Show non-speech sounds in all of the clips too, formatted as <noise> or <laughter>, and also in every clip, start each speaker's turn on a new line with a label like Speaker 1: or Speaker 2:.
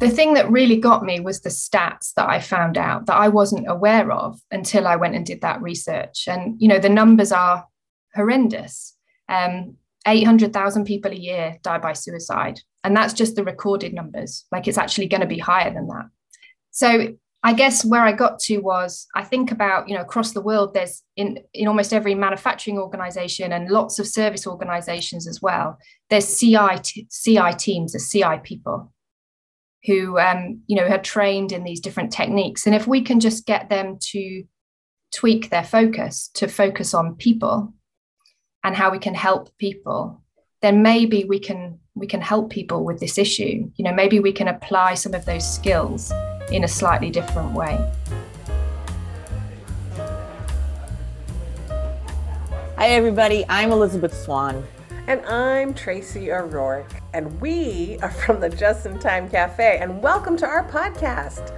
Speaker 1: the thing that really got me was the stats that I found out that I wasn't aware of until I went and did that research. And, you know, the numbers are horrendous. Um, 800,000 people a year die by suicide. And that's just the recorded numbers. Like it's actually going to be higher than that. So I guess where I got to was I think about, you know, across the world, there's in, in almost every manufacturing organization and lots of service organizations as well, there's CI, CI teams, the CI people who, um, you know, had trained in these different techniques. And if we can just get them to tweak their focus to focus on people and how we can help people, then maybe we can we can help people with this issue. You know, maybe we can apply some of those skills in a slightly different way.
Speaker 2: Hi, everybody. I'm Elisabeth Swan.
Speaker 3: And I'm Tracy O'Rourke. And we are from the Just in Time Cafe. And welcome to our podcast.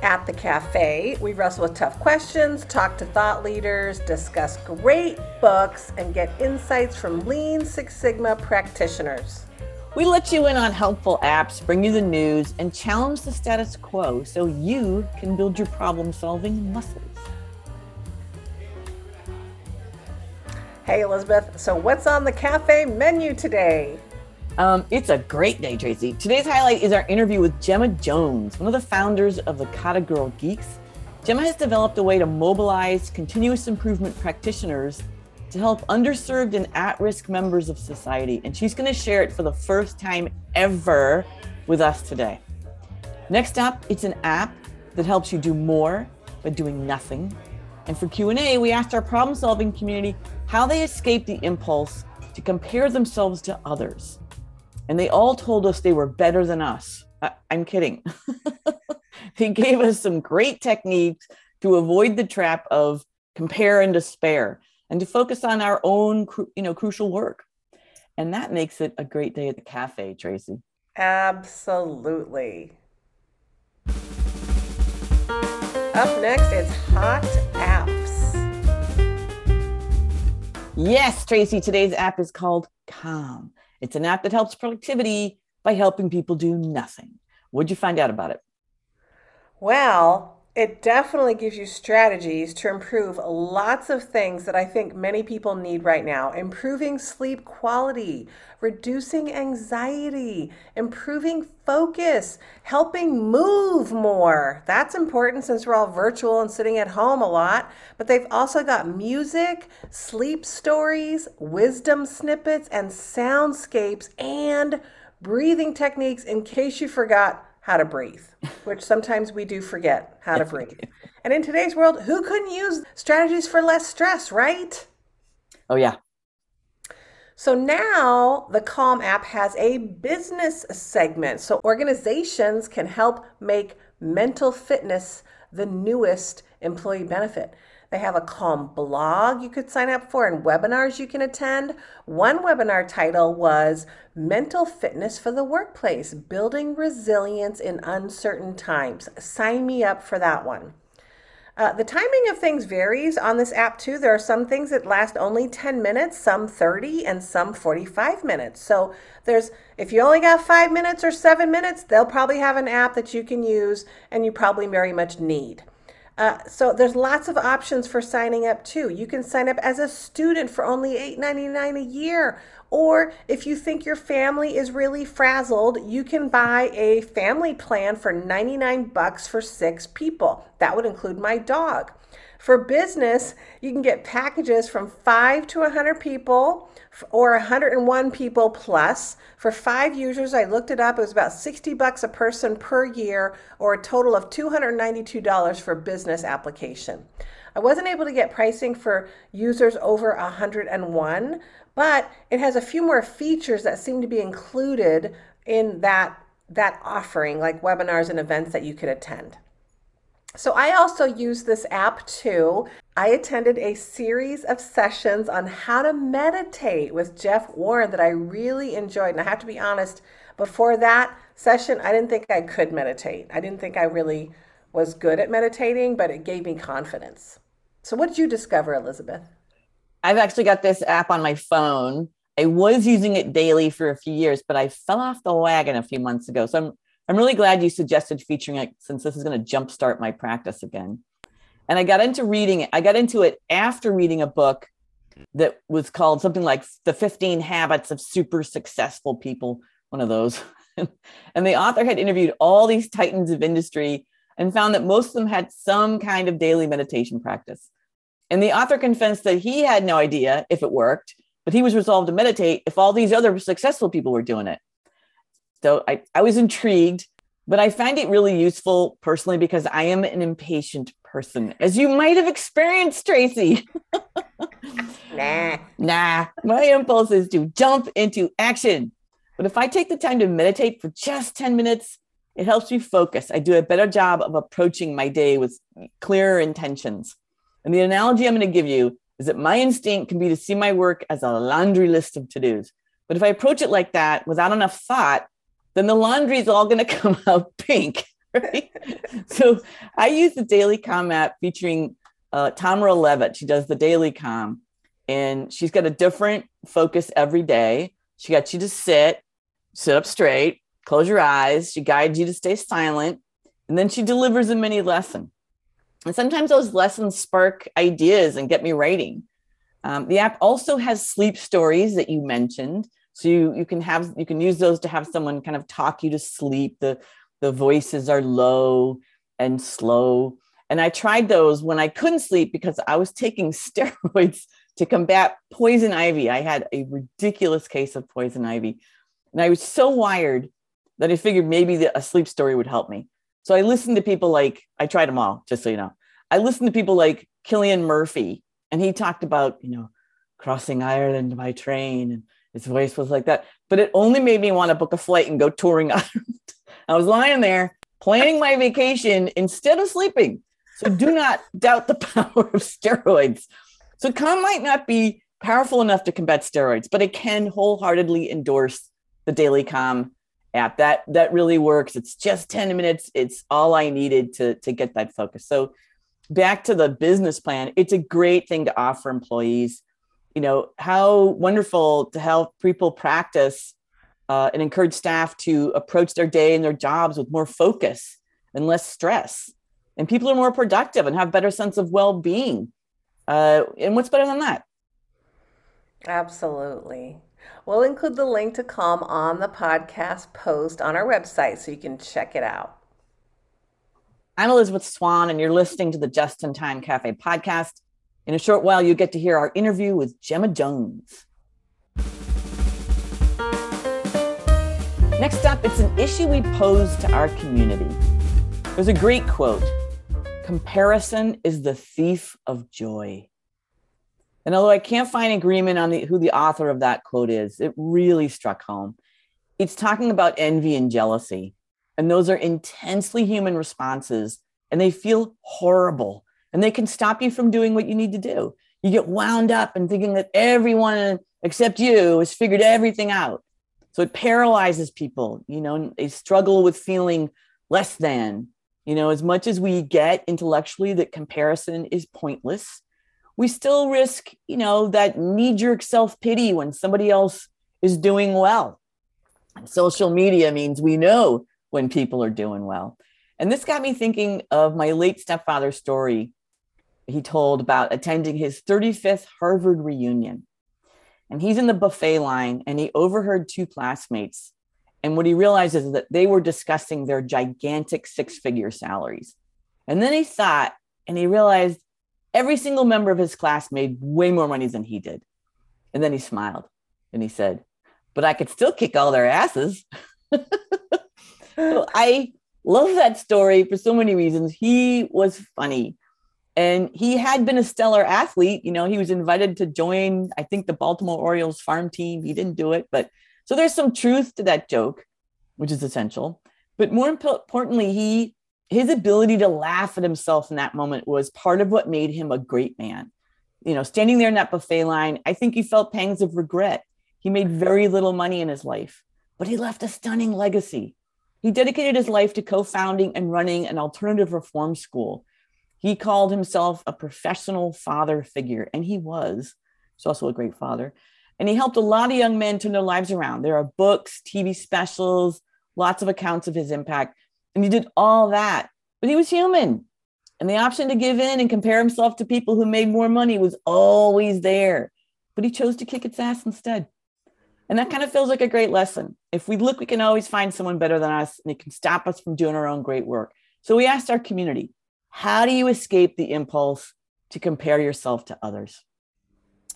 Speaker 3: At the cafe, we wrestle with tough questions, talk to thought leaders, discuss great books, and get insights from Lean Six Sigma practitioners.
Speaker 2: We let you in on helpful apps, bring you the news, and challenge the status quo so you can build your problem solving muscles.
Speaker 3: Hey, Elisabeth. So, what's on the cafe menu today?
Speaker 2: Um, it's a great day, Tracy. Today's highlight is our interview with Gemma Jones, one of the founders of the Kata Girl Geeks. Gemma has developed a way to mobilize continuous improvement practitioners to help underserved and at risk members of society. And she's going to share it for the first time ever with us today. Next up, it's an app that helps you do more by doing nothing. And for Q&A, we asked our problem-solving community how they escape the impulse to compare themselves to others and they all told us they were better than us. I, am kidding. <laughs> they gave us some great techniques to avoid the trap of compare and despair and to focus on our own you know crucial work and that makes it a great day at the cafe tracy
Speaker 3: absolutely up next is hot apps
Speaker 2: yes tracy today's app is called calm it's an app that helps productivity by helping people do nothing. What'd you find out about it?
Speaker 3: Well, it definitely gives you strategies to improve lots of things that I think many people need right now. Improving sleep quality, reducing anxiety, improving focus, helping move more. That's important since we're all virtual and sitting at home a lot. But they've also got music, sleep stories, wisdom snippets, and soundscapes and breathing techniques in case you forgot how to breathe, which sometimes we do forget how to breathe. And in today's world, who couldn't use strategies for less stress, right?
Speaker 2: Oh, yeah.
Speaker 3: So now the Calm app has a business segment. So organizations can help make mental fitness the newest employee benefit. They have a Calm blog you could sign up for and webinars you can attend. One webinar title was Mental Fitness for the Workplace Building Resilience in Uncertain Times. Sign me up for that one. Uh, the timing of things varies on this app too. There are some things that last only 10 minutes, some 30, and some 45 minutes. So there's, if you only got five minutes or seven minutes, they'll probably have an app that you can use and you probably very much need. Uh, so there's lots of options for signing up too. You can sign up as a student for only $8.99 a year. Or if you think your family is really frazzled, you can buy a family plan for 99 bucks for six people. That would include my dog. For business, you can get packages from 5 to 100 people or 101 people plus. For five users, I looked it up, it was about 60 bucks a person per year or a total of $292 for business application. I wasn't able to get pricing for users over 101, but it has a few more features that seem to be included in that that offering like webinars and events that you could attend. So I also use this app too. I attended a series of sessions on how to meditate with Jeff Warren that I really enjoyed. And I have to be honest, before that session, I didn't think I could meditate. I didn't think I really was good at meditating, but it gave me confidence. So, what did you discover, Elisabeth?
Speaker 2: I've actually got this app on my phone. I was using it daily for a few years, but I fell off the wagon a few months ago. So I'm I'm really glad you suggested featuring it since this is going to jumpstart my practice again. And I got into reading it. I got into it after reading a book that was called something like The 15 Habits of Super Successful People, one of those. <laughs> and the author had interviewed all these titans of industry and found that most of them had some kind of daily meditation practice. And the author confessed that he had no idea if it worked, but he was resolved to meditate if all these other successful people were doing it. So I, I was intrigued, but I find it really useful personally because I am an impatient person, as you might have experienced, Tracy. <laughs>
Speaker 3: nah.
Speaker 2: Nah, my impulse is to jump into action. But if I take the time to meditate for just 10 minutes, it helps me focus. I do a better job of approaching my day with clearer intentions. And the analogy I'm going to give you is that my instinct can be to see my work as a laundry list of to dos. But if I approach it like that without enough thought, then the laundry is all going <laughs> to come out pink. Right? so I use the Daily Calm app featuring uh, Tamara Levitt. She does the Daily Calm, and she's got a different focus every day. She got you to sit, sit up straight, close your eyes. She guides you to stay silent, and then she delivers a mini lesson. And sometimes those lessons spark ideas and get me writing. Um, the app also has sleep stories that you mentioned. So you, you can have you can use those to have someone kind of talk you to sleep. The the voices are low and slow. And I tried those when I couldn't sleep because I was taking <laughs> steroids to combat poison ivy. I had a ridiculous case of poison ivy. And I was so wired that I figured maybe the, a sleep story would help me. So I listened to people like, I tried them all, just so you know. I listened to people like Cillian Murphy, and he talked about, you know, crossing Ireland by train, and his voice was like that. But it only made me want to book a flight and go touring <laughs> Ireland. I was lying there planning my vacation instead of sleeping. So do <laughs> not doubt the <laughs> power of steroids. So Calm might not be powerful enough to combat steroids, but it can wholeheartedly endorse the Daily Calm app. That that really works. It's just 10 minutes. It's all I needed to, to get that focus. So back to the business plan, it's a great thing to offer employees. You know, how wonderful to help people practice uh, and encourage staff to approach their day and their jobs with more focus and less stress. And people are more productive and have better sense of well-being. Uh, and what's better than that?
Speaker 3: Absolutely. We'll include the link to Calm on the podcast post on our website so you can check it out.
Speaker 2: I'm Elisabeth Swan, and you're listening to the Just in Time Cafe podcast. In a short while, you'll get to hear our interview with Gemma Jones. Next up, it's an issue we pose to our community. There's a great quote Comparison is the thief of joy. And although I can't find agreement on the, who the author of that quote is, it really struck home. It's talking about envy and jealousy. And those are intensely human responses, and they feel horrible. And they can stop you from doing what you need to do. You get wound up and thinking that everyone except you has figured everything out. So it paralyzes people, you know, they struggle with feeling less than. You know, as much as we get intellectually that comparison is pointless, we still risk, you know, that knee jerk self pity when somebody else is doing well. social media means we know when people are doing well. And this got me thinking of my late stepfather's story he told about attending his 35th Harvard reunion. And he's in the buffet line and he overheard two classmates. And what he realizes is that they were discussing their gigantic six figure salaries. And then he thought and he realized every single member of his class made way more money than he did. And then he smiled and he said but i could still kick all their asses. <laughs> So i love that story for so many reasons. He was funny and he had been a stellar athlete. You know, he was invited to join, I think, the Baltimore Orioles farm team. He didn't do it, but so there's some truth to that joke, which is essential. But more importantly, he his ability to laugh at himself in that moment was part of what made him a great man. You know, standing there in that buffet line, I think he felt pangs of regret. He made very little money in his life, but he left a stunning legacy. He dedicated his life to co founding and running an alternative reform school he called himself a professional father figure, and he was. He's also a great father. And he helped a lot of young men turn their lives around. There are books, TV specials, lots of accounts of his impact, and he did all that. But he was human. And the option to give in and compare himself to people who made more money was always there. But he chose to kick its ass instead. And that kind of feels like a great lesson. If we look, we can always find someone better than us, and it can stop us from doing our own great work. So we asked our community, how do you escape the impulse to compare yourself to others?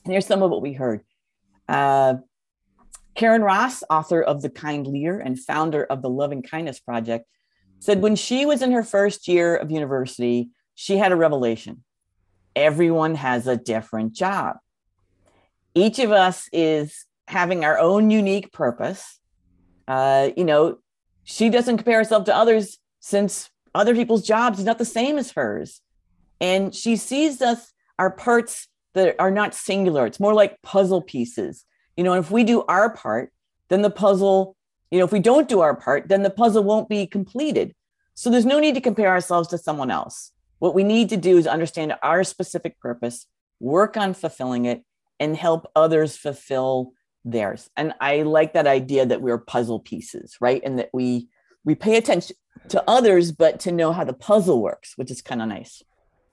Speaker 2: And here's some of what we heard. Uh, Karyn Ross, author of The Kind Leader and founder of the Loving Kindness Project, said when she was in her first year of university, she had a revelation. Everyone has a different job. Each of us is having our own unique purpose. Uh, you know, she doesn't compare herself to others since other people's jobs is not the same as hers. And she sees us, our parts that are not singular. It's more like puzzle pieces. You know, if we do our part, then the puzzle, you know, if we don't do our part, then the puzzle won't be completed. So there's no need to compare ourselves to someone else. What we need to do is understand our specific purpose, work on fulfilling it, and help others fulfill theirs. And I like that idea that we're puzzle pieces, right? And that we we pay attention to others, but to know how the puzzle works, which is kind of nice.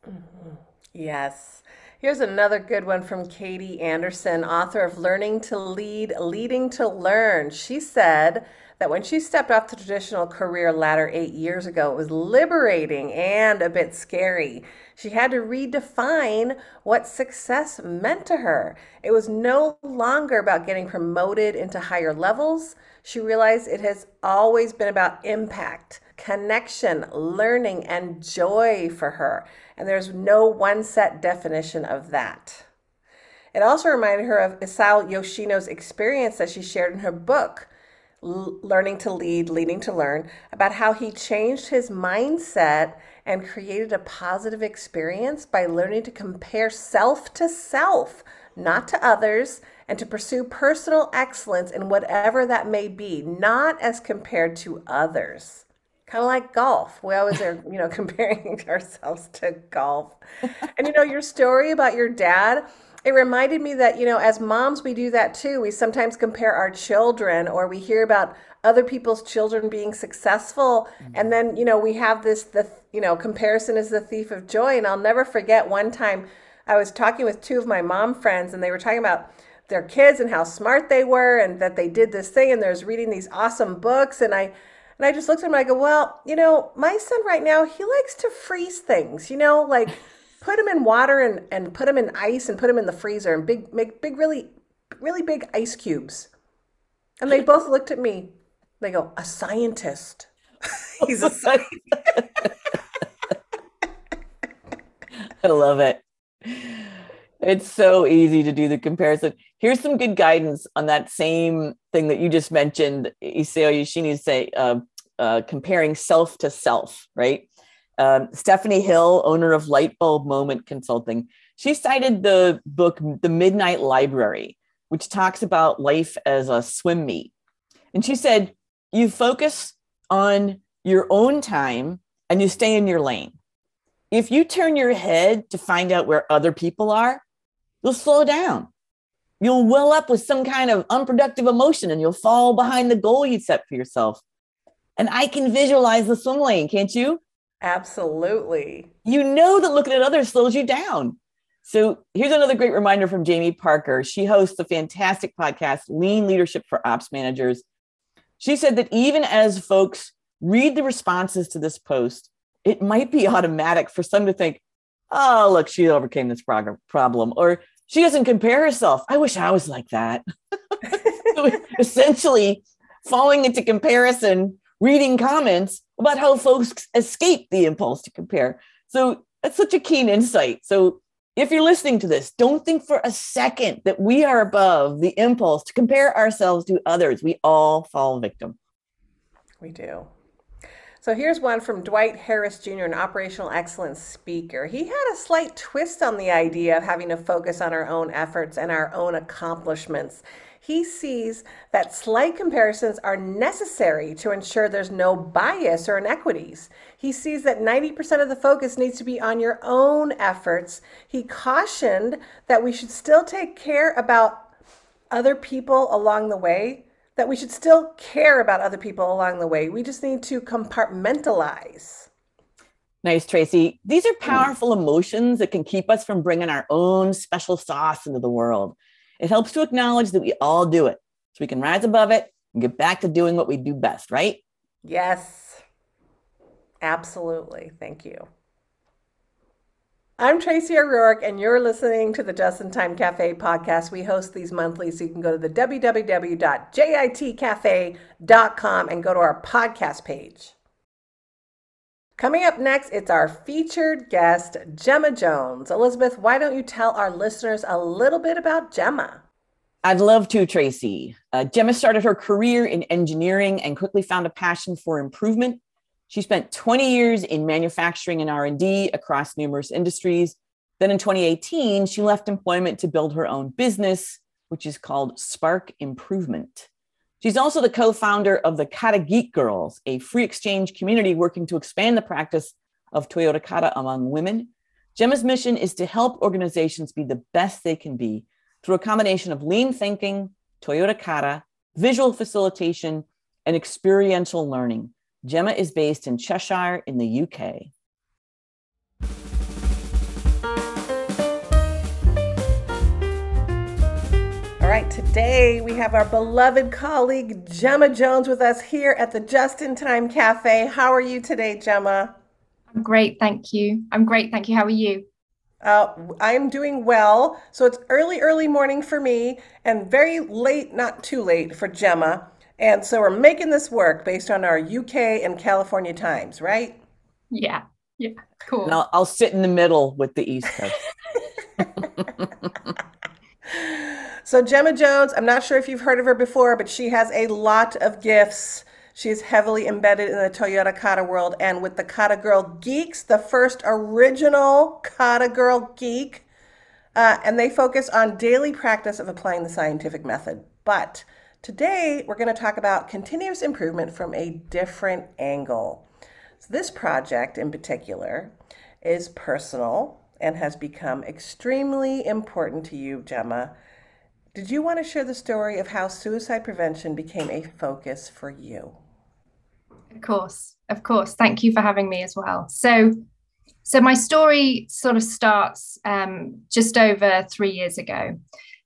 Speaker 3: Mm-hmm. Yes. Here's another good one from Katie Anderson, author of Learning to Lead, Leading to Learn. She said that when she stepped off the traditional career ladder eight years ago, it was liberating and a bit scary. She had to redefine what success meant to her. It was no longer about getting promoted into higher levels. She realized it has always been about impact, connection, learning, and joy for her. And there's no one set definition of that. It also reminded her of Isao Yoshino's experience that she shared in her book, Learning to Lead, Leading to Learn, about how he changed his mindset and created a positive experience by learning to compare self to self, not to others, and to pursue personal excellence in whatever that may be, not as compared to others kind of like golf. We always are, you know, <laughs> comparing ourselves to golf. And you know, your story about your dad, it reminded me that, you know, as moms, we do that too. We sometimes compare our children or we hear about other people's children being successful. Mm-hmm. And then, you know, we have this, the, you know, comparison is the thief of joy. And I'll never forget one time I was talking with two of my mom friends and they were talking about their kids and how smart they were and that they did this thing and there's reading these awesome books. And I, and I just looked at them and I go, well, you know, my son right now, he likes to freeze things, you know, like <laughs> put him in water and, and put him in ice and put him in the freezer and big, make big, really, really big ice cubes. And they <laughs> both looked at me. They go, a scientist. <laughs> He's a <laughs> scientist.
Speaker 2: I love it. It's so easy to do the comparison. Here's some good guidance on that same thing that you just mentioned, Isao Yoshino say, uh, uh, comparing self to self, right? Um, Stephanie Hill, owner of Lightbulb Moment Consulting, she cited the book The Midnight Library, which talks about life as a swim meet. And she said, you focus on your own time and you stay in your lane. If you turn your head to find out where other people are, you'll slow down. You'll well up with some kind of unproductive emotion and you'll fall behind the goal you set for yourself. And I can visualize the swim lane, can't you?
Speaker 3: Absolutely.
Speaker 2: You know that looking at others slows you down. So here's another great reminder from Jamie Parker. She hosts the fantastic podcast, Lean Leadership for Ops Managers. She said that even as folks read the responses to this post, it might be <laughs> automatic for some to think, oh, look, she overcame this problem, or she doesn't compare herself. I wish I was like that. <laughs> essentially, falling into comparison, reading comments about how folks escape the impulse to compare. So that's such a keen insight. So if you're listening to this, don't think for a second that we are above the impulse to compare ourselves to others. We all fall victim.
Speaker 3: We do. So here's one from Dwight Harris Jr., an operational excellence speaker. He had a slight twist on the idea of having to focus on our own efforts and our own accomplishments. He sees that slight comparisons are necessary to ensure there's no bias or inequities. He sees that 90% of the focus needs to be on your own efforts. He cautioned that we should still take care about other people along the way that we should still care about other people along the way. We just need to compartmentalize.
Speaker 2: Nice, Tracy. These are powerful emotions that can keep us from bringing our own special sauce into the world. It helps to acknowledge that we all do it so we can rise above it and get back to doing what we do best, right?
Speaker 3: Yes, absolutely. Thank you. I'm Tracy O'Rourke, and you're listening to the Just in Time Cafe podcast. We host these monthly, so you can go to the www.jitcafe.com and go to our podcast page. Coming up next, it's our featured guest, Gemma Jones. Elisabeth, why don't you tell our listeners a little bit about Gemma?
Speaker 2: I'd love to, Tracy. Uh, Gemma started her career in engineering and quickly found a passion for improvement she spent 20 years in manufacturing and R&D across numerous industries. Then in 2018, she left employment to build her own business, which is called Spark Improvement. She's also the co-founder of the Kata Geek Girls, a free exchange community working to expand the practice of Toyota Kata among women. Gemma's mission is to help organizations be the best they can be through a combination of lean thinking, Toyota Kata, visual facilitation, and experiential learning. Gemma is based in Cheshire in the UK.
Speaker 3: Today we have our beloved colleague Gemma Jones with us here at the Just in Time Cafe. How are you today, Gemma?
Speaker 1: I'm great, thank you. I'm great, thank you. How are you?
Speaker 3: Uh, I'm doing well. So it's early, early morning for me and very late, not too late for Gemma. And so we're making this work based on our UK and California times, right?
Speaker 1: Yeah. Yeah. Cool.
Speaker 2: And I'll, I'll sit in the middle with the East Coast. <laughs>
Speaker 3: so Gemma Jones, I'm not sure if you've heard of her before, but she has a lot of gifts. She is heavily embedded in the Toyota Kata world and with the Kata Girl Geeks, the first original Kata Girl Geek. Uh, and they focus on daily practice of applying the scientific method. But Today, we're going to talk about continuous improvement from a different angle. So this project in particular is personal and has become extremely important to you, Gemma. Did you want to share the story of how suicide prevention became a focus for you?
Speaker 1: Of course, of course. Thank you for having me as well. So, so my story sort of starts um, just over three years ago.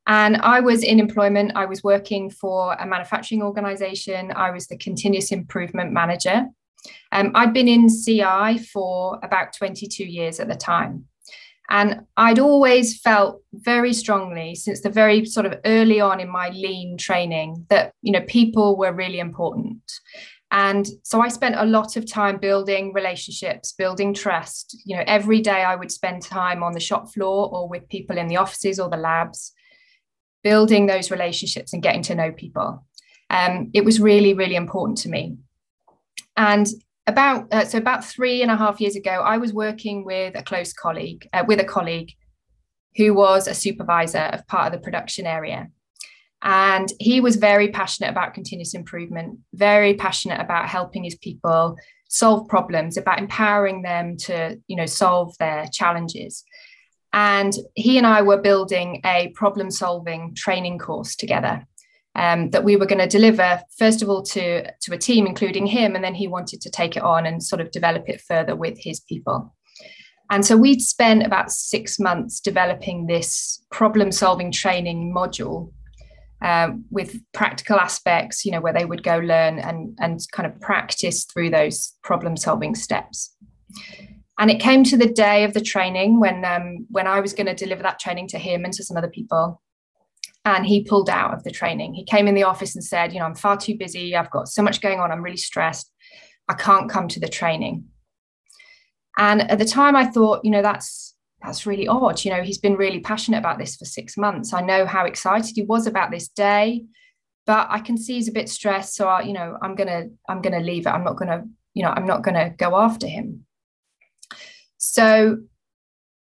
Speaker 1: And I was in employment. I was working for a manufacturing organization. I was the continuous improvement manager. Um, I'd been in CI for about 22 years at the time. And I'd always felt very strongly since the very sort of early on in my lean training that, you know, people were really important. And so I spent a lot of time building relationships, building trust. You know, every day I would spend time on the shop floor or with people in the offices or the labs building those relationships and getting to know people. Um, it was really, really important to me. And about uh, so about three and a half years ago, I was working with a close colleague, uh, with a colleague who was a supervisor of part of the production area. And he was very passionate about continuous improvement, very passionate about helping his people solve problems, about empowering them to, you know, solve their challenges. And he and I were building a problem solving training course together um, that we were going to deliver, first of all, to, to a team, including him. And then he wanted to take it on and sort of develop it further with his people. And so we'd spent about six months developing this problem solving training module um, with practical aspects, you know, where they would go learn and, and kind of practice through those problem solving steps. And it came to the day of the training when um, when I was going to deliver that training to him and to some other people. And he pulled out of the training. He came in the office and said, you know, I'm far too busy. I've got so much going on. I'm really stressed. I can't come to the training. And at the time I thought, you know, that's that's really odd. You know, he's been really passionate about this for six months. I know how excited he was about this day, but I can see he's a bit stressed. So I, you know, I'm gonna, I'm gonna leave it. I'm not gonna, you know, I'm not gonna go after him. So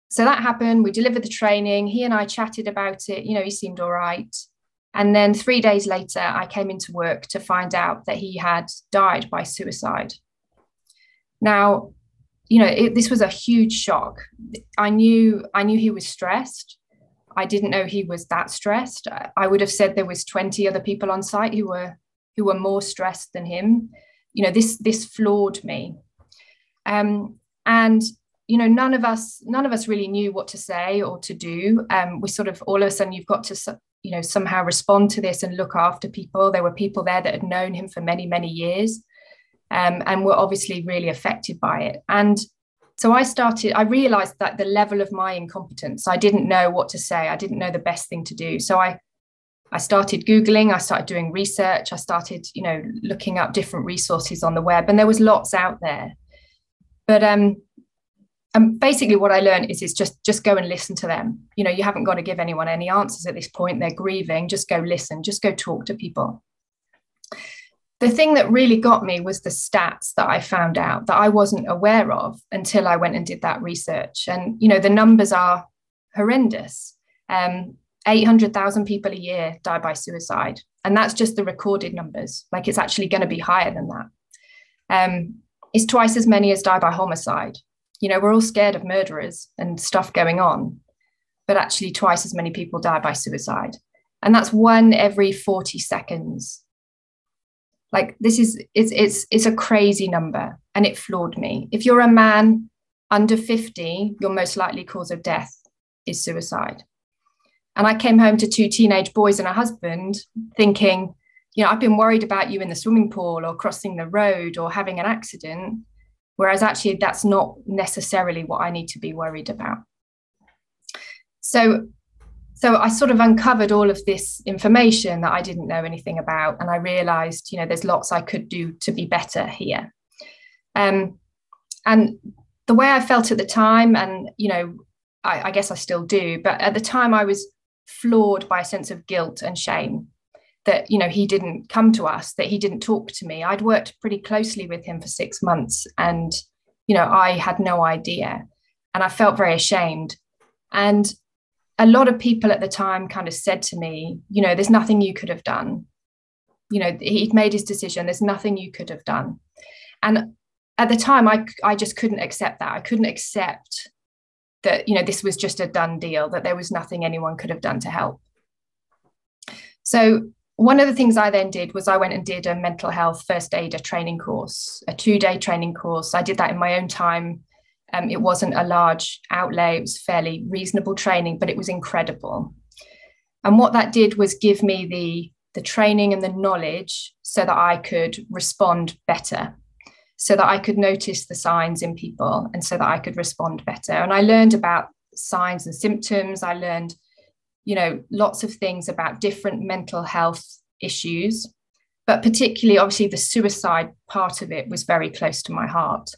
Speaker 1: so that happened. We delivered the training. He and I chatted about it. You know, he seemed all right. And then three days later, I came into work to find out that he had died by suicide. Now, you know, it, this was a huge shock. I knew I knew he was stressed. I didn't know he was that stressed. I would have said there was 20 other people on site who were who were more stressed than him. You know, this this floored me. Um, and you know, none of us none of us really knew what to say or to do. Um, we sort of all of a sudden you've got to you know somehow respond to this and look after people. There were people there that had known him for many many years, um, and were obviously really affected by it. And so I started, I realized that the level of my incompetence, I didn't know what to say. I didn't know the best thing to do. So I I started Googling, I started doing research, I started, you know, looking up different resources on the web, and there was lots out there. But um, and basically what I learned is is just just go and listen to them. You know, you haven't got to give anyone any answers at this point. They're grieving. Just go listen, just go talk to people the thing that really got me was the stats that I found out that I wasn't aware of until I went and did that research. And, you know, the numbers are horrendous. Um, 800,000 people a year die by suicide. And that's just the recorded numbers. Like it's actually going to be higher than that. Um, it's twice as many as die by homicide. You know, we're all scared of murderers and stuff going on, but actually, twice as many people die by suicide. And that's one every 40 seconds. Like this is it's it's it's a crazy number and it floored me. If you're a man under 50 your most likely cause of death is suicide. And i came home to two teenage boys and a husband thinking you know i've been worried about you in the swimming pool or crossing the road or having an accident whereas actually that's not necessarily what i need to be worried about so so I sort of uncovered all of this information that I didn't know anything about, and I realised, you know, there's lots I could do to be better here. Um, and the way I felt at the time, and you know, I, I guess I still do, but at the time I was floored by a sense of guilt and shame that you know he didn't come to us, that he didn't talk to me. I'd worked pretty closely with him for six months, and you know, I had no idea, and I felt very ashamed. And a lot of people at the time kind of said to me, you know, there's nothing you could have done. You know, he'd made his decision. There's nothing you could have done. And at the time, I, I just couldn't accept that. I couldn't accept that, you know, this was just a done deal, that there was nothing anyone could have done to help. So one of the things I then did was I went and did a mental health first aider training course, a two day training course. I did that in my own time um, it wasn't a large outlay, it was fairly reasonable training, but it was incredible. And what that did was give me the, the training and the knowledge so that I could respond better, so that I could notice the signs in people and so that I could respond better. And I learned about signs and symptoms. I learned, you know, lots of things about different mental health issues, but particularly, obviously, the suicide part of it was very close to my heart.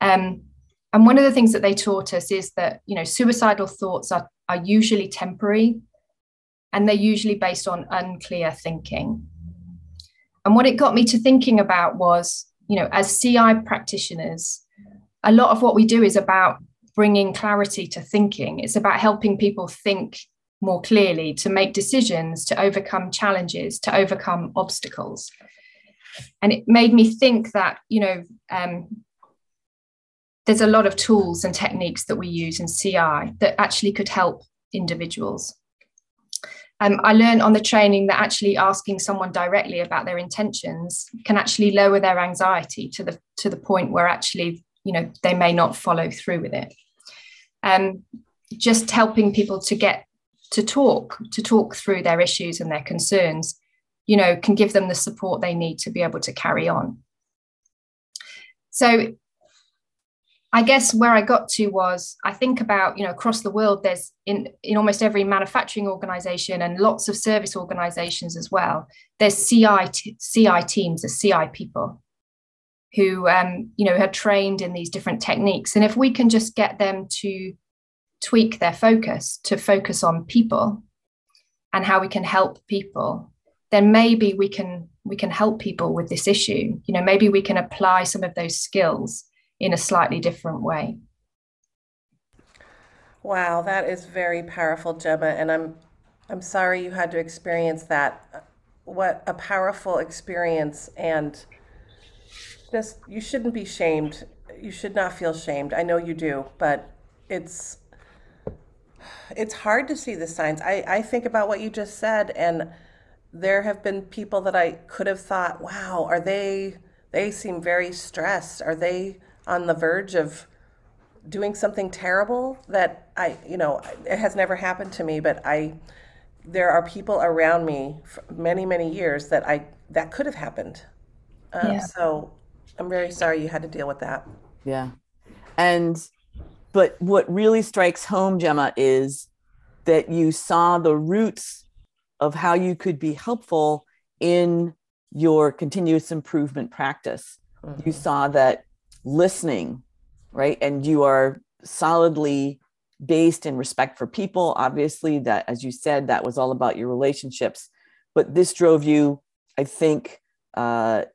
Speaker 1: Um, and one of the things that they taught us is that, you know, suicidal thoughts are, are usually temporary and they're usually based on unclear thinking. And what it got me to thinking about was, you know, as CI practitioners, a lot of what we do is about bringing clarity to thinking. It's about helping people think more clearly, to make decisions, to overcome challenges, to overcome obstacles. And it made me think that, you know, um, there's a lot of tools and techniques that we use in CI that actually could help individuals. Um, I learned on the training that actually asking someone directly about their intentions can actually lower their anxiety to the to the point where actually you know they may not follow through with it. Um, just helping people to get to talk to talk through their issues and their concerns, you know, can give them the support they need to be able to carry on. So I guess where I got to was I think about, you know, across the world, there's in, in almost every manufacturing organization and lots of service organizations as well, there's CI, CI teams, there's CI people who, um, you know, have trained in these different techniques. And if we can just get them to tweak their focus to focus on people and how we can help people, then maybe we can we can help people with this issue. You know, maybe we can apply some of those skills in a slightly different way.
Speaker 3: Wow, that is very powerful, Gemma, and I'm I'm sorry you had to experience that. What a powerful experience and just you shouldn't be shamed. You should not feel shamed. I know you do, but it's it's hard to see the signs. I, I think about what you just said and there have been people that I could have thought, wow, are they, they seem very stressed. Are they on the verge of doing something terrible that I, you know, it has never happened to me, but I, there are people around me for many, many years that I, that could have happened. Um, yeah. So I'm very sorry you had to deal with that.
Speaker 2: Yeah. And, but what really strikes home, Gemma, is that you saw the roots of how you could be helpful in your continuous improvement practice. Mm-hmm. You saw that listening, right? And you are solidly based in respect for people. Obviously, that, as you said, that was all about your relationships. But this drove you, I think, uh,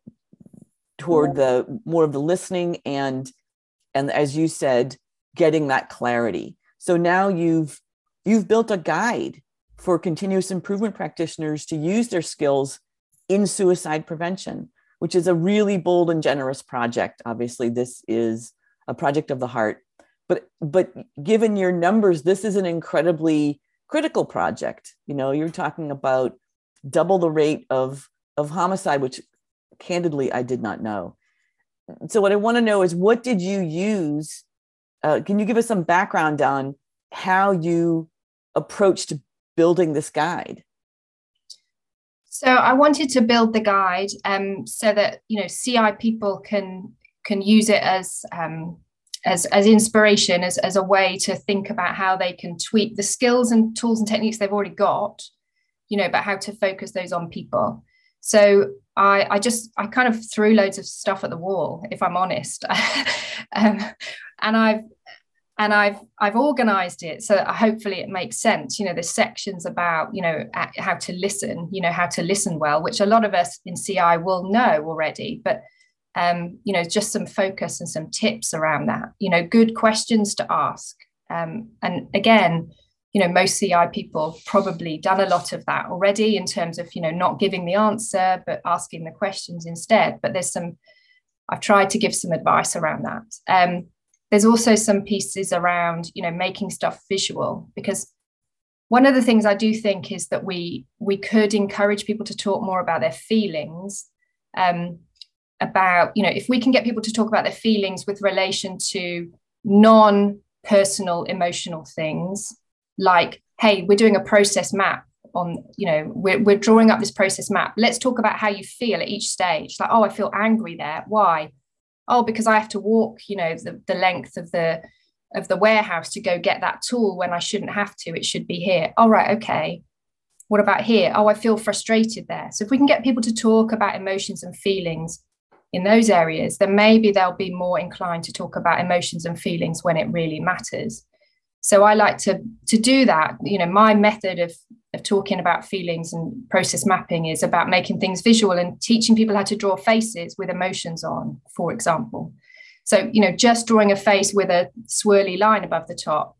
Speaker 2: toward the more of the listening and, and as you said, getting that clarity. So now you've you've built a guide for continuous improvement practitioners to use their skills in suicide prevention, which is a really bold and generous project. Obviously, this is a project of the heart. But but given your numbers, this is an incredibly critical project. You know, you're talking about double the rate of of homicide, which candidly I did not know. So what I want to know is what did you use? Uh, can you give us some background on how you approached building this guide?
Speaker 1: So I wanted to build the guide um, so that you know CI people can can use it as um, as as inspiration, as as a way to think about how they can tweak the skills and tools and techniques they've already got, you know, but how to focus those on people. So I I just I kind of threw loads of stuff at the wall, if I'm honest, <laughs> um, and I've and I've I've organized it so hopefully it makes sense. You know, there's sections about you know how to listen, you know how to listen well, which a lot of us in CI will know already, but um, you know just some focus and some tips around that. You know, good questions to ask, um, and again, you know most CI people probably done a lot of that already in terms of you know not giving the answer but asking the questions instead. But there's some I've tried to give some advice around that. Um, there's also some pieces around you know making stuff visual because one of the things i do think is that we we could encourage people to talk more about their feelings um, about you know if we can get people to talk about their feelings with relation to non personal emotional things like hey we're doing a process map on you know we're, we're drawing up this process map. Let's talk about how you feel at each stage. Like oh i feel angry there. Why? Oh because i have to walk you know the, the length of the of the warehouse to go get that tool when i shouldn't have to. It should be here. All oh, okay. What about here? Oh i feel frustrated there. So if we can get people to talk about emotions and feelings in those areas then maybe they'll be more inclined to talk about emotions and feelings when it really matters so i like to to do that. You know my method of of talking about feelings and process mapping is about making things visual and teaching people how to draw faces with emotions on for example. So you know just drawing a face with a swirly line above the top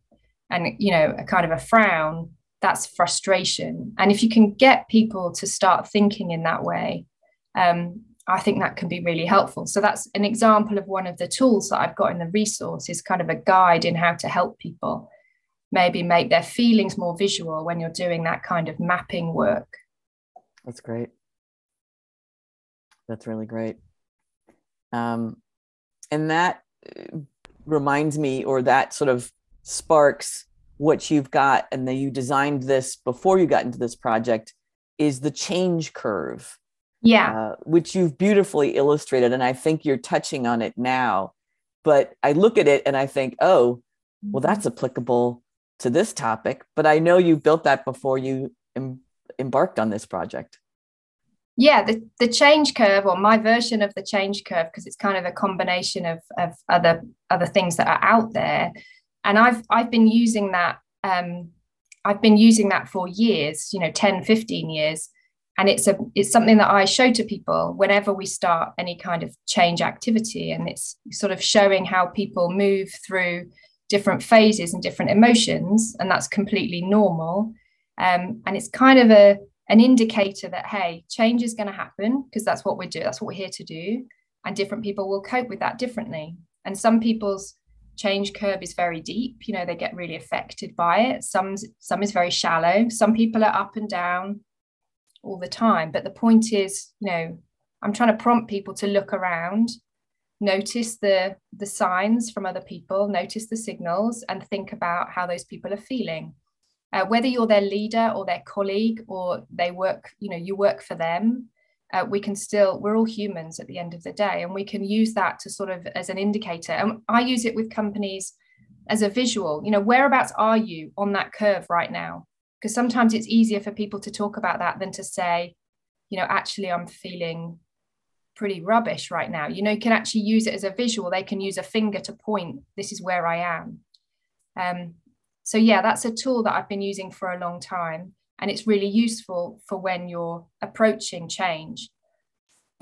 Speaker 1: and you know a kind of a frown that's frustration. And if you can get people to start thinking in that way um, I think that can be really helpful. So that's an example of one of the tools that I've got in the resource is kind of a guide in how to help people maybe make their feelings more visual when you're doing that kind of mapping work.
Speaker 2: That's great. That's really great. Um, and that uh, reminds me, or that sort of sparks what you've got, and that you designed this before you got into this project, is the change curve.
Speaker 1: Yeah.
Speaker 2: Uh, which you've beautifully illustrated. And I think you're touching on it now. But I look at it and I think, oh, well, mm-hmm. that's applicable to this topic, but I know you built that before you em- embarked on this project.
Speaker 1: Yeah, the, the change curve, or my version of the change curve, because it's kind of a combination of, of other other things that are out there. And I've I've been using that um, I've been using that for years, you know, 10, 15 years. And it's a it's something that I show to people whenever we start any kind of change activity. And it's sort of showing how people move through different phases and different emotions, and that's completely normal. Um, and it's kind of a an indicator that hey, change is going to happen because that's what we do. That's what we're here to do, and different people will cope with that differently. And some people's change curve is very deep. You know, they get really affected by it. Some some is very shallow. Some people are up and down. All the time. But the point is, you know, I'm trying to prompt people to look around, notice the the signs from other people, notice the signals, and think about how those people are feeling. Uh, whether you're their leader or their colleague or they work, you know, you work for them, uh, we can still we're all humans at the end of the day and we can use that to sort of as an indicator and i use it with companies as a visual you know whereabouts are you on that curve right now because sometimes it's easier for people to talk about that than to say you know actually i'm feeling pretty rubbish right now. You know you can actually use it as a visual. They can use a finger to point this is where i am. Um, so yeah that's a tool that i've been using for a long time and it's really useful for when you're approaching change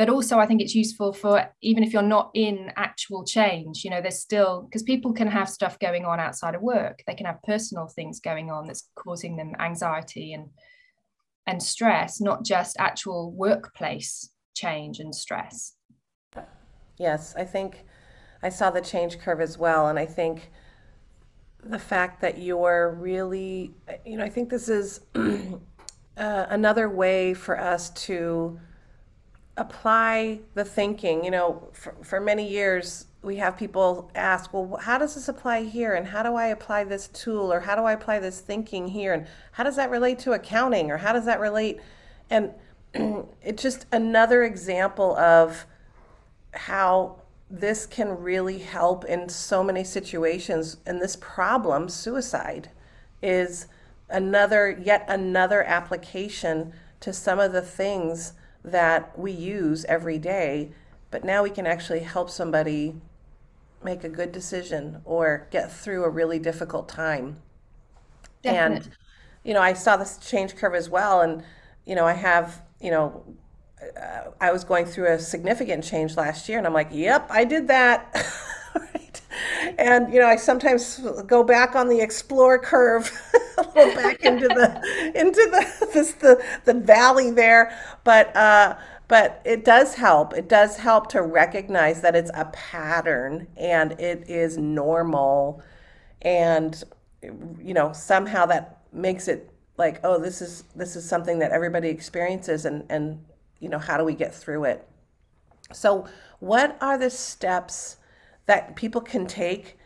Speaker 1: but also i think it's useful for even if you're not in actual change you know there's still because people can have stuff going on outside of work. They can have personal things going on that's causing them anxiety and and stress not just actual workplace change and stress.
Speaker 3: Yes i think i saw the change curve as well and i think the fact that you're really, you know, I think this is <clears throat> uh, another way for us to apply the thinking. You know, for, for many years, we have people ask, well, how does this apply here? And how do I apply this tool? Or how do I apply this thinking here? And how does that relate to accounting? Or how does that relate? And <clears throat> it's just another example of how this can really help in so many situations. And this problem, suicide, is another, yet another application to some of the things that we use every day. But now we can actually help somebody make a good decision or get through a really difficult time. Definitely. And, you know, I saw this change curve as well. And, you know, I have, you know, uh, I was going through a significant change last year, and I'm like, "Yep, I did that." <laughs> right? And you know, I sometimes go back on the explore curve, <laughs> <laughs> little back into the into the <laughs> this the the valley there, but uh, but it does help. It does help to recognize that it's a pattern and it is normal, and you know, somehow that makes it like, oh, this is this is something that everybody experiences, and and you know, how do we get through it? So, what are the steps that people can take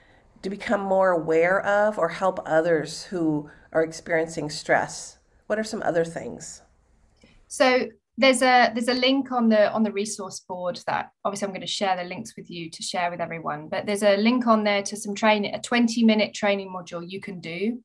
Speaker 3: to become more aware of or help others who are experiencing stress? What are some other things?
Speaker 1: So, there's a there's a link on the on the resource board that obviously I'm going to share the links with you to share with everyone. But there's a link on there to some training, a 20 minute training module you can do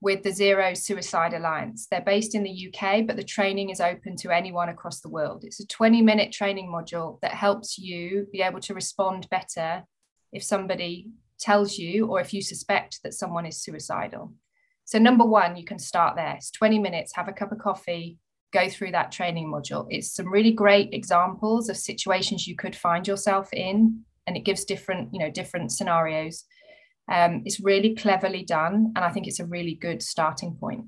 Speaker 1: with the Zero Suicide Alliance. They're based in the UK, but the training is open to anyone across the world. It's a 20 minute training module that helps you be able to respond better if somebody tells you or if you suspect that someone is suicidal. So, number one, you can start there. It's 20 minutes, have a cup of coffee, go through that training module. It's some really great examples of situations you could find yourself in, and it gives different, you know, different scenarios um, it's really cleverly done, and I think it's a really good starting point.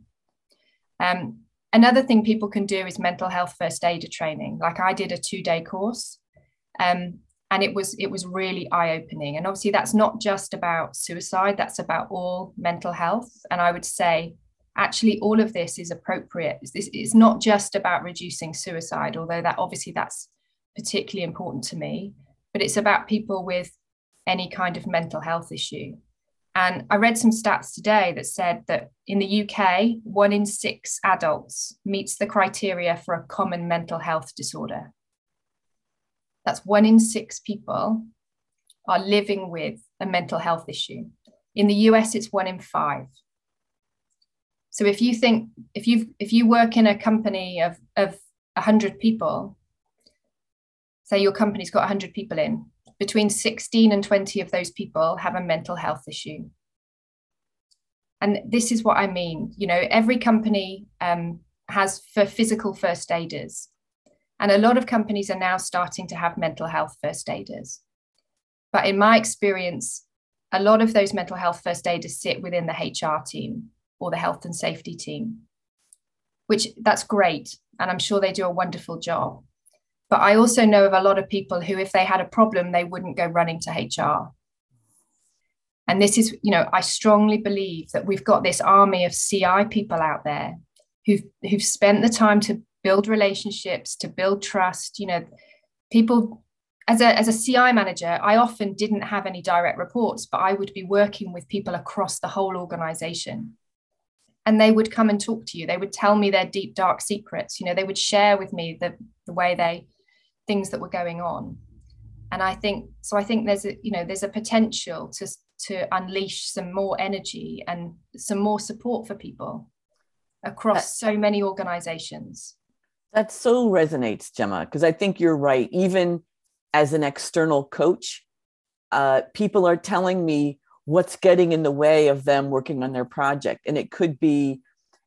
Speaker 1: Um, another thing people can do is mental health first aider training. Like I did a two day course, um, and it was it was really eye opening. And obviously, that's not just about suicide; that's about all mental health. And I would say, actually, all of this is appropriate. It's, it's not just about reducing suicide, although that obviously that's particularly important to me. But it's about people with any kind of mental health issue. And I read some stats today that said that in the UK, one in six adults meets the criteria for a common mental health disorder. That's one in six people are living with a mental health issue. In the US, it's one in five. So if you think if you if you work in a company of of 100 people, say your company's got 100 people in, between 16 and 20 of those people have a mental health issue. And this is what I mean. You know, every company um, has for physical first aiders. And a lot of companies are now starting to have mental health first aiders. But in my experience, a lot of those mental health first aiders sit within the HR team or the health and safety team, which that's great. And I'm sure they do a wonderful job. But I also know of a lot of people who, if they had a problem, they wouldn't go running to HR. And this is, you know, I strongly believe that we've got this army of CI people out there who've who've spent the time to build relationships, to build trust. You know, people as a as a CI manager, I often didn't have any direct reports, but I would be working with people across the whole organization. And they would come and talk to you. They would tell me their deep dark secrets. You know, they would share with me the, the way they things that were going on. And I think so I think there's a you know there's a potential to to unleash some more energy and some more support for people across uh, so many organizations.
Speaker 2: That so resonates, Gemma, because I think you're right. Even as an external coach, uh, people are telling me what's getting in the way of them working on their project. And it could be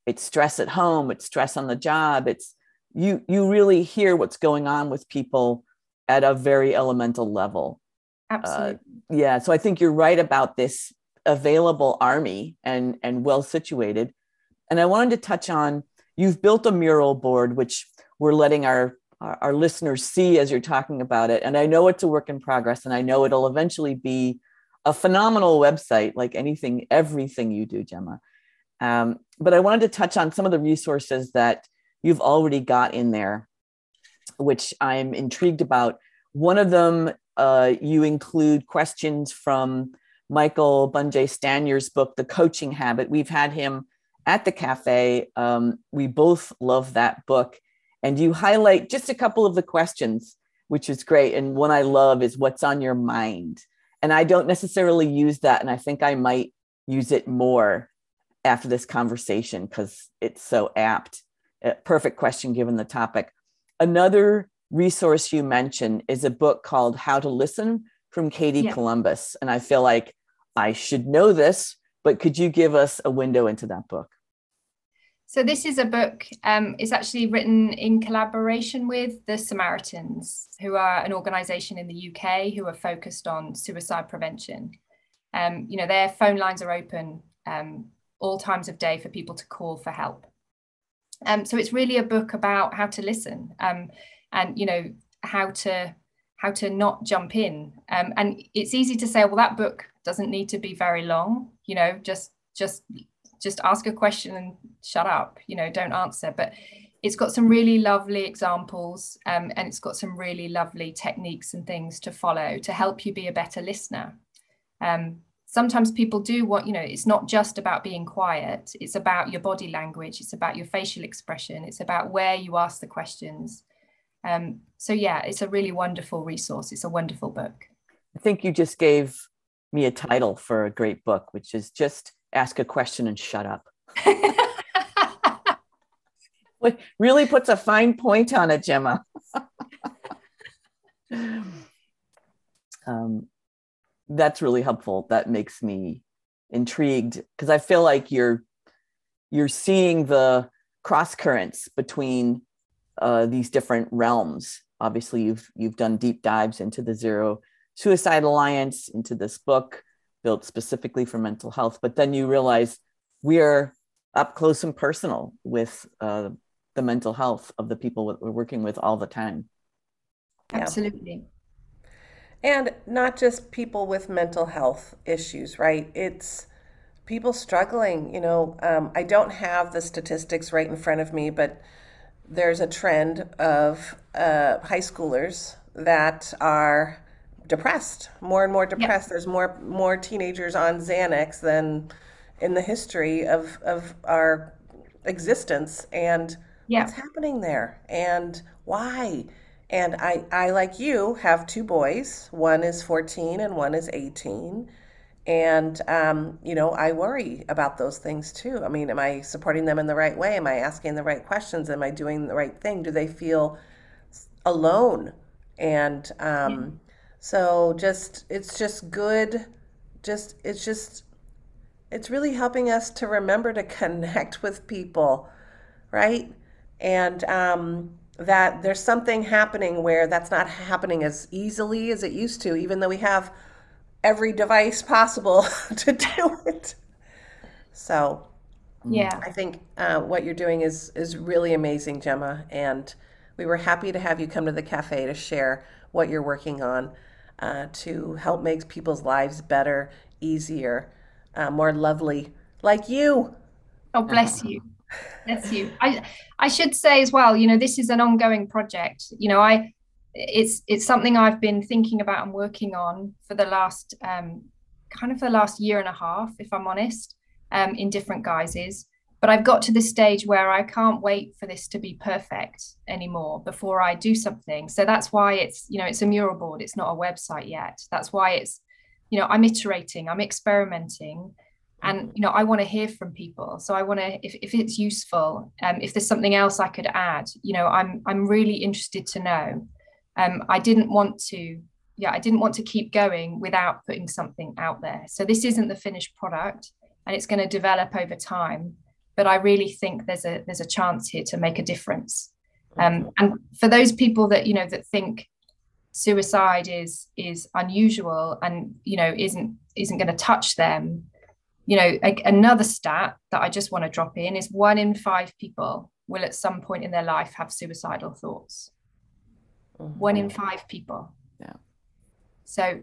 Speaker 2: it's stress at home, it's stress on the job, it's you you really hear what's going on with people at a very elemental level.
Speaker 1: Absolutely.
Speaker 2: Uh, yeah. So I think you're right about this available army and and well situated. And I wanted to touch on you've built a mural board, which we're letting our our, listeners see as you're talking about it. And I know it's a work in progress, and I know it'll eventually be a phenomenal website, like anything, everything you do, Gemma. Um, but I wanted to touch on some of the resources that you've already got in there, which I'm intrigued about. One of them, uh, you include questions from Michael Bungay Stanier's book, The Coaching Habit. We've had him at the cafe. Um, we both love that book and you highlight just a couple of the questions, which is great. And one I love is what's on your mind. And I don't necessarily use that. And I think I might use it more after this conversation because it's so apt. A perfect question given the topic. Another resource you mentioned is a book called How to Listen from Katie yeah. Colombus. And I feel like I should know this, but could you give us a window into that book?
Speaker 1: So this is a book. Um, it's actually written in collaboration with the Samaritans, who are an organisation in the UK who are focused on suicide prevention. Um, you know, their phone lines are open um, all times of day for people to call for help. Um, so it's really a book about how to listen um, and you know how to how to not jump in. Um, and it's easy to say, well, that book doesn't need to be very long. You know, just just just ask a question and shut up you know don't answer. But it's got some really lovely examples um, and it's got some really lovely techniques and things to follow to help you be a better listener. Um, sometimes people do what you know it's not just about being quiet it's about your body language it's about your facial expression it's about where you ask the questions. Um, so yeah it's a really wonderful resource it's a wonderful book.
Speaker 2: I think you just gave me a title for a great book which is just ask a question and shut up. <laughs> what really puts a fine point on it, Gemma. um, that's really helpful. That makes me intrigued because I feel like you're you're seeing the cross currents between uh, these different realms. Obviously, you've you've done deep dives into the Zero Suicide Alliance, into this book, built specifically for mental health. But then you realize we are up close and personal with uh, the mental health of the people that we're working with all the time.
Speaker 1: Absolutely.
Speaker 3: And not just people with mental health issues, right? It's people struggling. You know, um, I don't have the statistics right in front of me, but there's a trend of uh, high schoolers that are depressed, more and more depressed. There's more more teenagers on Xanax than in the history of of our existence, and what's happening there, and why. And I, I like you have two boys. One is 14 and one is 18. And um, you know, I worry about those things too. I mean, am I supporting them in the right way? Am I asking the right questions? Am I doing the right thing? Do they feel alone? And um, so just it's just good just it's just it's really helping us to remember to <laughs> connect with people, right? And um, that there's something happening where that's not happening as easily as it used to, even though we have every device possible <laughs> to do it. So,
Speaker 1: yeah,
Speaker 3: I think uh, what you're doing is is really amazing, Gemma, and we were happy to have you come to the cafe to share what you're working on uh, to help make people's lives better, easier, uh, more lovely, like you.
Speaker 1: Oh, bless you. Bless you. I I should say as well, you know, this is an ongoing project. You know, I it's it's something I've been thinking about and working on for the last um, kind of the last year and a half, if I'm honest, um, in different guises. But I've got to the stage where I can't wait for this to be perfect anymore before I do something. So that's why it's, you know, it's a mural board. It's not a website yet. That's why it's, you know, I'm iterating, I'm experimenting and you know i want to hear from people so i want to if, if it's useful um, if there's something else i could add you know i'm i'm really interested to know um, i didn't want to yeah i didn't want to keep going without putting something out there so this isn't the finished product and it's going to develop over time but i really think there's a there's a chance here to make a difference um, and for those people that you know that think suicide is is unusual and you know isn't isn't going to touch them you know, a, another stat that I just want to drop in is one in five people will at some point in their life have suicidal thoughts. Mm-hmm. One in five people.
Speaker 2: Yeah.
Speaker 1: So,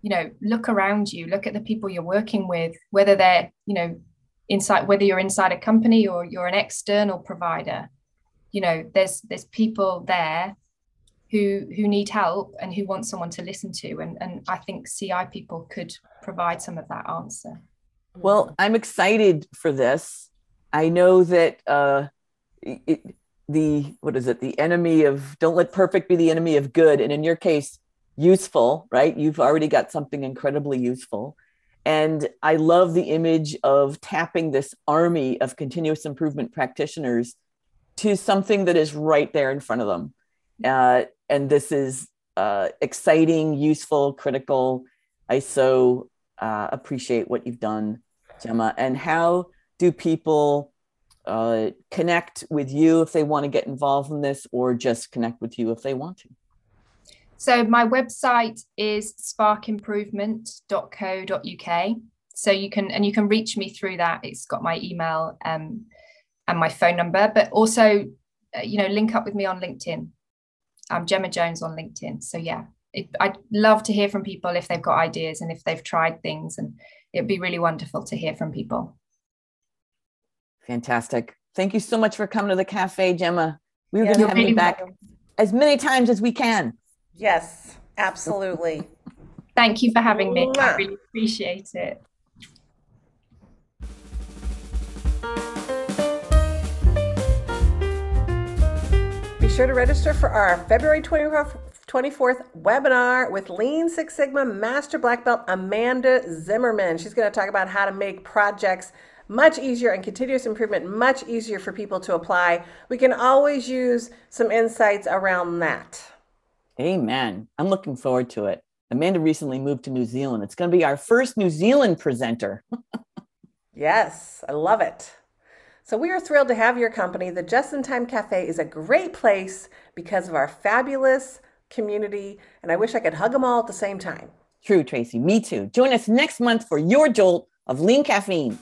Speaker 1: you know, look around you, look at the people you're working with, whether they're, you know, inside, whether you're inside a company or you're an external provider, you know, there's there's people there who who need help and who want someone to listen to. And and I think CI people could provide some of that answer.
Speaker 2: Well. I'm excited for this. I know that uh, it, the what is it? The enemy of don't let perfect be the enemy of good, and in your case, useful. Right? You've already got something incredibly useful, and I love the image of tapping this army of continuous improvement practitioners to something that is right there in front of them, uh, and this is uh, exciting, useful, critical. I so uh, appreciate what you've done, Gemma. And how do people uh, connect with you if they want to get involved in this, or just connect with you if they want to?
Speaker 1: So my website is sparkimprovement.co.uk. So you can and you can reach me through that. It's got my email um, and my phone number, but also uh, you know link up with me on LinkedIn. I'm Gemma Jones on LinkedIn. So yeah, it, I'd love to hear from people if they've got ideas and if they've tried things, and it'd be really wonderful to hear from people.
Speaker 2: Fantastic. Thank you so much for coming to the cafe, Gemma. We are yeah, going to have you back welcome. as many times as we can.
Speaker 3: Yes, absolutely.
Speaker 1: Thank you for having me. I really appreciate it.
Speaker 3: Be sure to register for our February 24th 24th webinar with Lean Six Sigma Master Black Belt Amanda Zimmerman. She's going to talk about how to make projects much easier and continuous improvement much easier for people to apply. We can always use some insights around that.
Speaker 2: Amen. I'm looking forward to it. Amanda recently moved to New Zealand. It's going to be our first New Zealand presenter. <laughs>
Speaker 3: yes, I love it. So we are thrilled to have your company. The Just in Time Cafe is a great place because of our fabulous community, and I wish I could hug them all at the same time.
Speaker 2: True, Tracy. Me too. Join us next month for your jolt of lean caffeine.